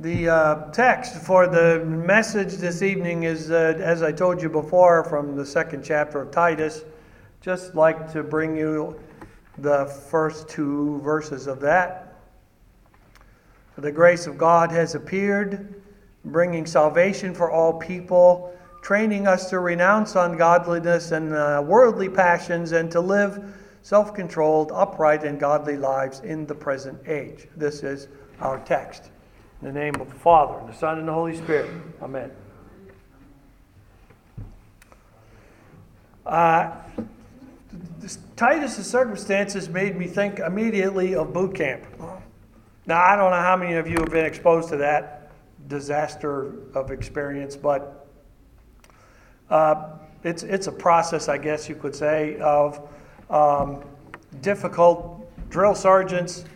The uh, text for the message this evening is, uh, as I told you before, from the second chapter of Titus. Just like to bring you the first two verses of that. For the grace of God has appeared, bringing salvation for all people, training us to renounce ungodliness and uh, worldly passions, and to live self controlled, upright, and godly lives in the present age. This is our text. In the name of the Father, and the Son, and the Holy Spirit. Amen. Uh, Titus's circumstances made me think immediately of boot camp. Now, I don't know how many of you have been exposed to that disaster of experience, but uh, it's, it's a process, I guess you could say, of um, difficult drill sergeants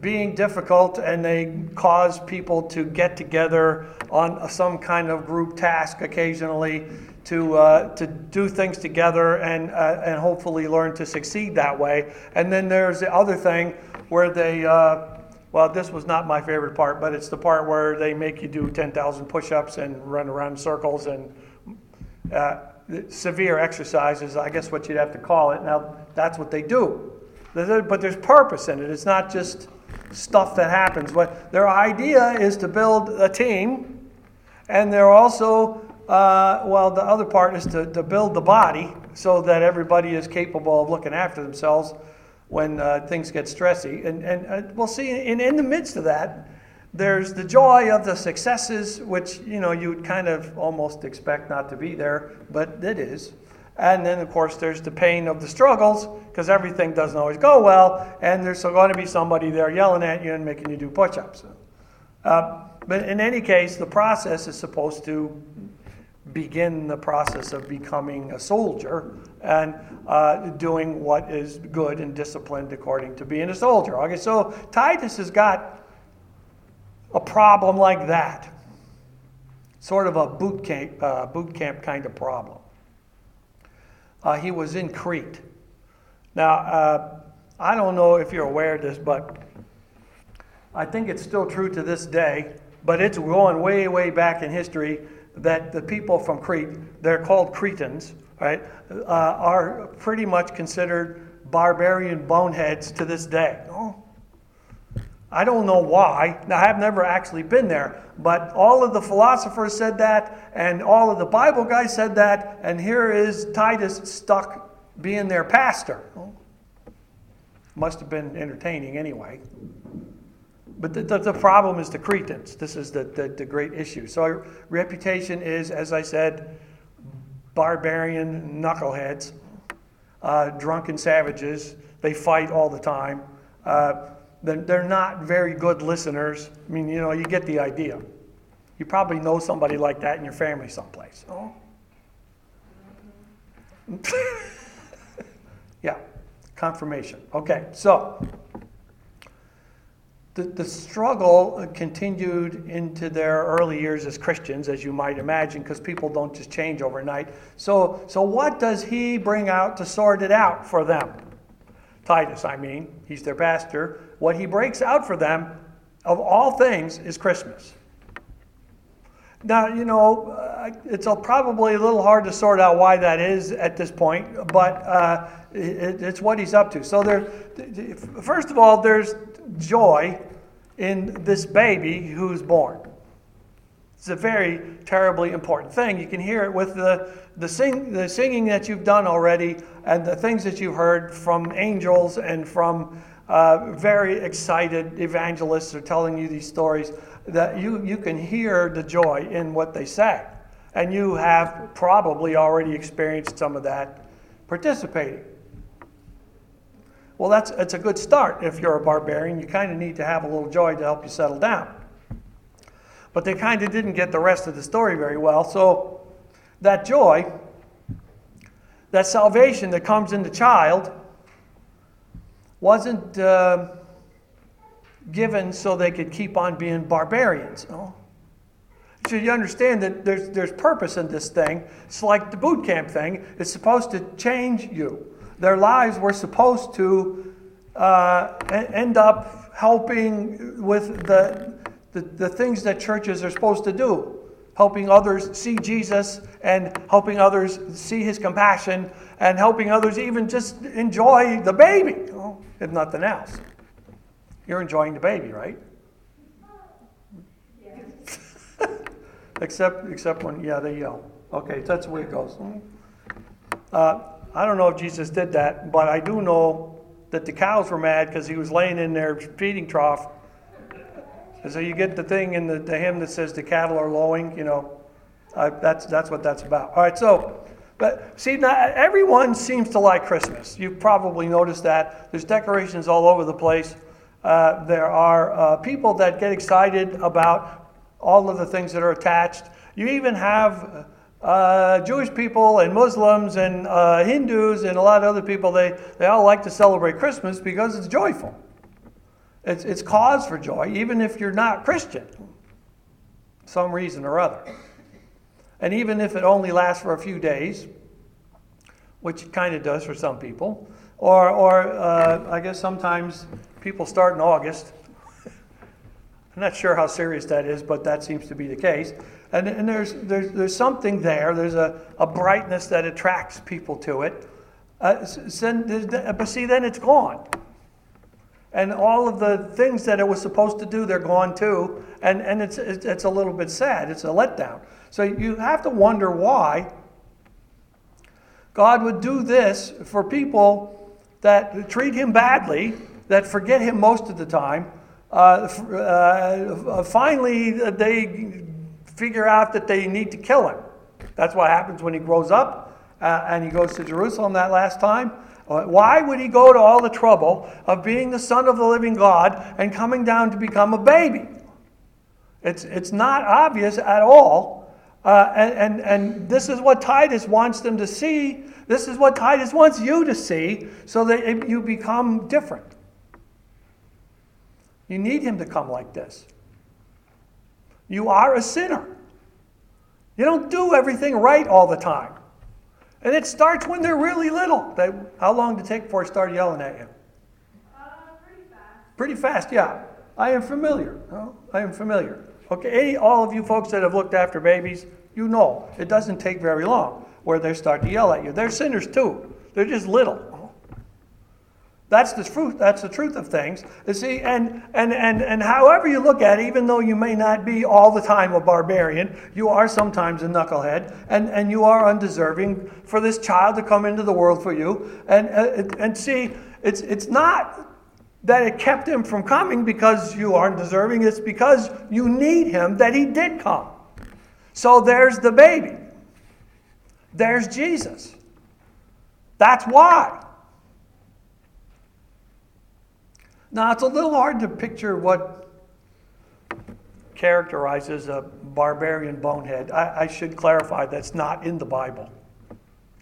being difficult and they cause people to get together on some kind of group task occasionally to, uh, to do things together and, uh, and hopefully learn to succeed that way. And then there's the other thing where they, uh, well, this was not my favorite part, but it's the part where they make you do 10,000 push ups and run around circles and uh, severe exercises, I guess what you'd have to call it. Now, that's what they do. But there's purpose in it. It's not just stuff that happens. But their idea is to build a team, and they're also, uh, well, the other part is to, to build the body so that everybody is capable of looking after themselves when uh, things get stressy. And, and uh, we'll see, in, in the midst of that, there's the joy of the successes, which you know you would kind of almost expect not to be there, but it is. And then, of course, there's the pain of the struggles because everything doesn't always go well, and there's going to be somebody there yelling at you and making you do push ups. Uh, but in any case, the process is supposed to begin the process of becoming a soldier and uh, doing what is good and disciplined according to being a soldier. Okay, so Titus has got a problem like that, sort of a boot camp, uh, boot camp kind of problem uh, he was in Crete. Now, uh, I don't know if you're aware of this, but I think it's still true to this day, but it's going way, way back in history that the people from Crete, they're called Cretans, right, uh, are pretty much considered barbarian boneheads to this day. Oh, I don't know why. Now, I've never actually been there, but all of the philosophers said that, and all of the Bible guys said that, and here is Titus stuck being their pastor. Well, must have been entertaining anyway. But the, the, the, problem is the Cretans. This is the, the, the great issue. So, reputation is, as I said, barbarian knuckleheads, uh, drunken savages. They fight all the time. Uh, they're not very good listeners. I mean, you know, you get the idea. You probably know somebody like that in your family someplace. Oh? yeah, confirmation. Okay, so the, the struggle continued into their early years as Christians, as you might imagine, because people don't just change overnight. So, so, what does he bring out to sort it out for them? Titus, I mean, he's their pastor. What he breaks out for them, of all things, is Christmas. Now, you know, uh, it's probably a little hard to sort out why that is at this point, but uh, it, it's what he's up to. So, there, first of all, there's joy in this baby who's born. It's a very terribly important thing. You can hear it with the, the, sing, the singing that you've done already and the things that you've heard from angels and from uh, very excited evangelists are telling you these stories that you, you can hear the joy in what they say. And you have probably already experienced some of that participating. Well, that's, that's a good start if you're a barbarian. You kind of need to have a little joy to help you settle down. But they kind of didn't get the rest of the story very well. So that joy, that salvation that comes in the child, wasn't. Uh, given so they could keep on being barbarians. No? So you understand that there's, there's purpose in this thing. It's like the boot camp thing. It's supposed to change you. Their lives were supposed to uh, end up helping with the, the, the things that churches are supposed to do helping others see Jesus and helping others see his compassion and helping others even just enjoy the baby, if nothing else. You're enjoying the baby, right? except, except when, yeah, they yell. Okay, that's the way it goes. Uh, I don't know if Jesus did that, but I do know that the cows were mad because he was laying in their feeding trough and so you get the thing in the, the hymn that says the cattle are lowing, you know, that's, that's what that's about. All right, so, but see, now everyone seems to like Christmas. You've probably noticed that. There's decorations all over the place. Uh, there are uh, people that get excited about all of the things that are attached. You even have uh, Jewish people and Muslims and uh, Hindus and a lot of other people, they, they all like to celebrate Christmas because it's joyful. It's, it's cause for joy, even if you're not Christian, some reason or other. And even if it only lasts for a few days, which it kind of does for some people, or, or uh, I guess sometimes people start in August. I'm not sure how serious that is, but that seems to be the case. And, and there's, there's, there's something there, there's a, a brightness that attracts people to it. Uh, but see, then it's gone. And all of the things that it was supposed to do, they're gone too. And, and it's, it's a little bit sad. It's a letdown. So you have to wonder why God would do this for people that treat him badly, that forget him most of the time. Uh, uh, finally, they figure out that they need to kill him. That's what happens when he grows up uh, and he goes to Jerusalem that last time. Why would he go to all the trouble of being the Son of the living God and coming down to become a baby? It's, it's not obvious at all. Uh, and, and, and this is what Titus wants them to see. This is what Titus wants you to see so that you become different. You need him to come like this. You are a sinner. You don't do everything right all the time. And it starts when they're really little. They, how long did it take before it started yelling at you? Uh, pretty fast. Pretty fast, yeah. I am familiar. I am familiar. Okay, any, all of you folks that have looked after babies, you know it doesn't take very long where they start to yell at you. They're sinners too. They're just little. That's the truth. That's the truth of things. You see, and and and and however you look at it, even though you may not be all the time a barbarian, you are sometimes a knucklehead, and and you are undeserving for this child to come into the world for you. And uh, and see, it's it's not that it kept him from coming because you aren't deserving. It's because you need him that he did come. So there's the baby. There's Jesus. That's why. Now, it's a little hard to picture what characterizes a barbarian bonehead. I, I should clarify that's not in the Bible.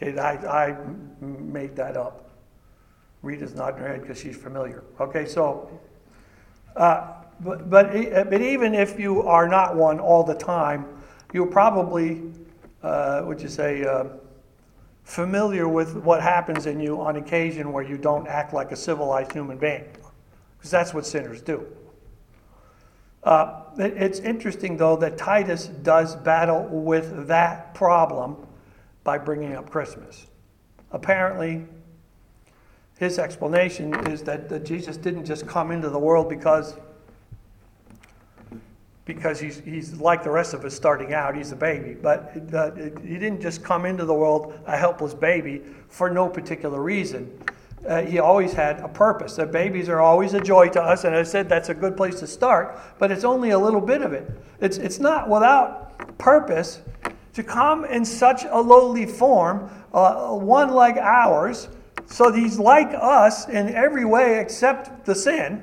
Okay, I, I made that up. Rita's nodding her head because she's familiar. Okay, so, uh, but, but, but even if you are not one all the time, you're probably, uh, would you say, uh, familiar with what happens in you on occasion where you don't act like a civilized human being because that's what sinners do. Uh, it's interesting, though, that Titus does battle with that problem by bringing up Christmas. Apparently, his explanation is that, that Jesus didn't just come into the world because, because he's, he's like the rest of us starting out, he's a baby. But uh, he didn't just come into the world a helpless baby for no particular reason uh, he always had a purpose. That babies are always a joy to us, and I said that's a good place to start, but it's only a little bit of it. It's, it's not without purpose to come in such a lowly form, uh, one like ours, so he's like us in every way except the sin.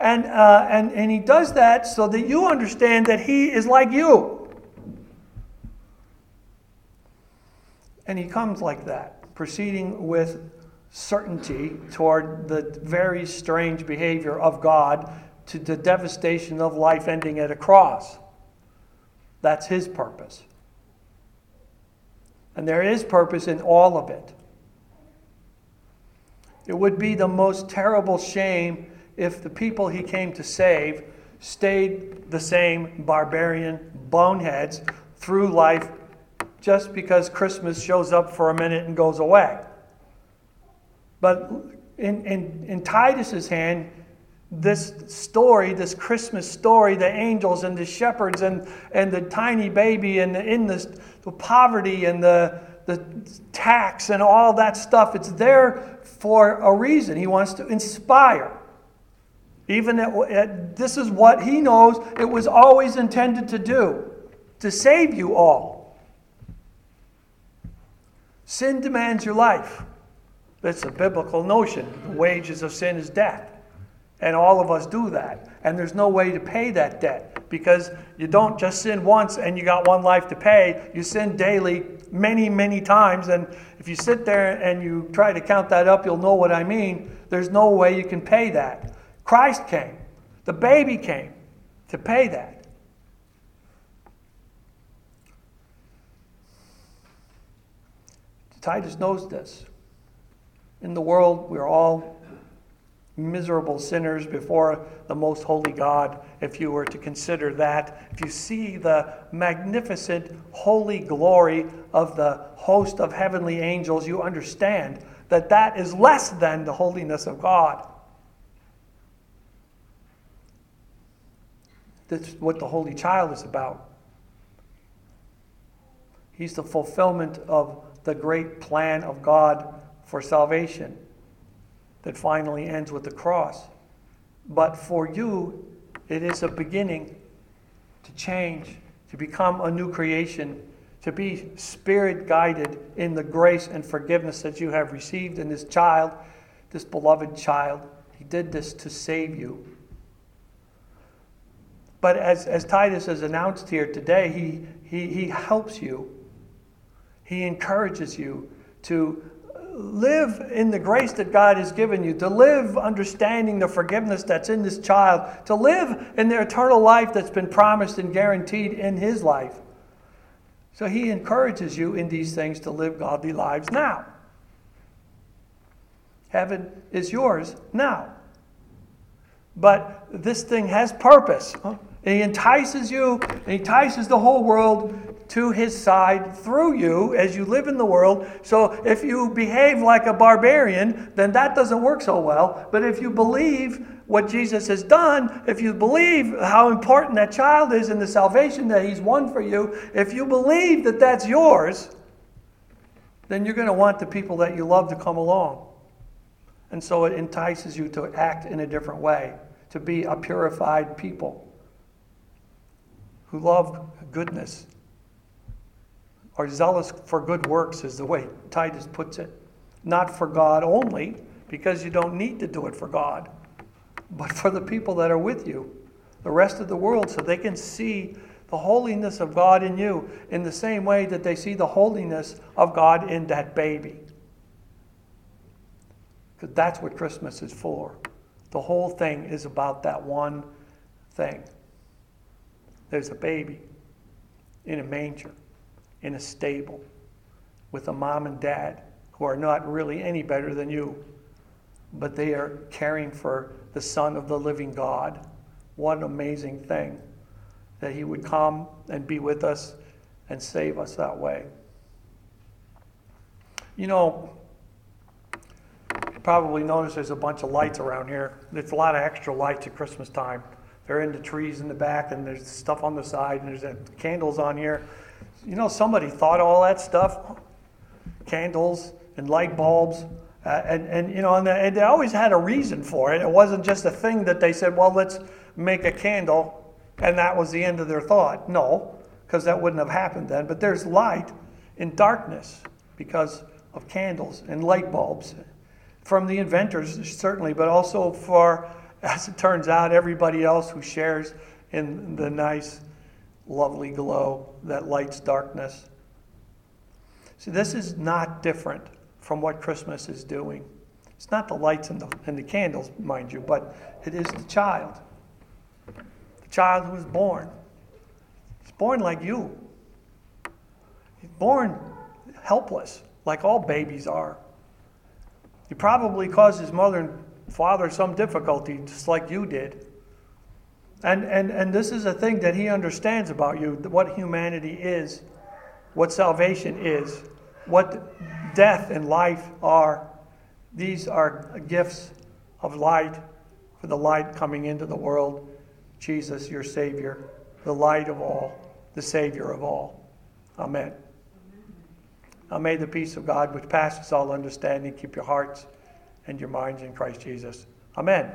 And, uh, and, and he does that so that you understand that he is like you. And he comes like that, proceeding with certainty toward the very strange behavior of God to the devastation of life ending at a cross. That's his purpose. And there is purpose in all of it. It would be the most terrible shame if the people he came to save stayed the same barbarian boneheads through life just because Christmas shows up for a minute and goes away. But in, in, in Titus's hand, this story, this Christmas story, the angels and the shepherds and, and the tiny baby and in the, the poverty and the, the tax and all that stuff, it's there for a reason. He wants to inspire. Even at, at, this is what he knows it was always intended to do to save you all. Sin demands your life. That's a biblical notion. The wages of sin is death. And all of us do that. And there's no way to pay that debt because you don't just sin once and you got one life to pay. You sin daily, many, many times. And if you sit there and you try to count that up, you'll know what I mean. There's no way you can pay that. Christ came, the baby came to pay that. Titus knows this. In the world, we're all miserable sinners before the most holy God, if you were to consider that. If you see the magnificent holy glory of the host of heavenly angels, you understand that that is less than the holiness of God. That's what the Holy Child is about. He's the fulfillment of the great plan of God for salvation that finally ends with the cross. But for you, it is a beginning to change, to become a new creation, to be spirit guided in the grace and forgiveness that you have received in this child, this beloved child. He did this to save you. But as, as Titus has announced here today, he, he, he helps you. He encourages you to live in the grace that God has given you, to live understanding the forgiveness that's in this child, to live in the eternal life that's been promised and guaranteed in his life. So he encourages you in these things to live godly lives now. Heaven is yours now. But this thing has purpose. He entices you, he entices the whole world to his side through you as you live in the world. So if you behave like a barbarian, then that doesn't work so well. But if you believe what Jesus has done, if you believe how important that child is in the salvation that he's won for you, if you believe that that's yours, then you're going to want the people that you love to come along. And so it entices you to act in a different way, to be a purified people who love goodness are zealous for good works, is the way Titus puts it. Not for God only, because you don't need to do it for God, but for the people that are with you, the rest of the world, so they can see the holiness of God in you in the same way that they see the holiness of God in that baby. Because that's what Christmas is for. The whole thing is about that one thing. There's a baby in a manger, in a stable, with a mom and dad who are not really any better than you, but they are caring for the Son of the living God. What an amazing thing that He would come and be with us and save us that way. You know, you probably notice there's a bunch of lights around here. There's a lot of extra lights at Christmas time. They're in the trees in the back, and there's stuff on the side, and there's uh, candles on here. You know, somebody thought all that stuff candles and light bulbs. Uh, and, and, you know, and they, and they always had a reason for it. It wasn't just a thing that they said, well, let's make a candle, and that was the end of their thought. No, because that wouldn't have happened then. But there's light in darkness because of candles and light bulbs from the inventors, certainly, but also for as it turns out, everybody else who shares in the nice, lovely glow that lights darkness. See, this is not different from what Christmas is doing. It's not the lights and the, and the candles, mind you, but it is the child. The child who was born. He's born like you. He's born helpless, like all babies are. He probably caused his mother and father some difficulty, just like you did. And, and, and this is a thing that he understands about you what humanity is, what salvation is, what death and life are. These are gifts of light for the light coming into the world. Jesus, your Savior, the light of all, the Savior of all. Amen. Now may the peace of God, which passes all understanding, keep your hearts and your minds in Christ Jesus. Amen.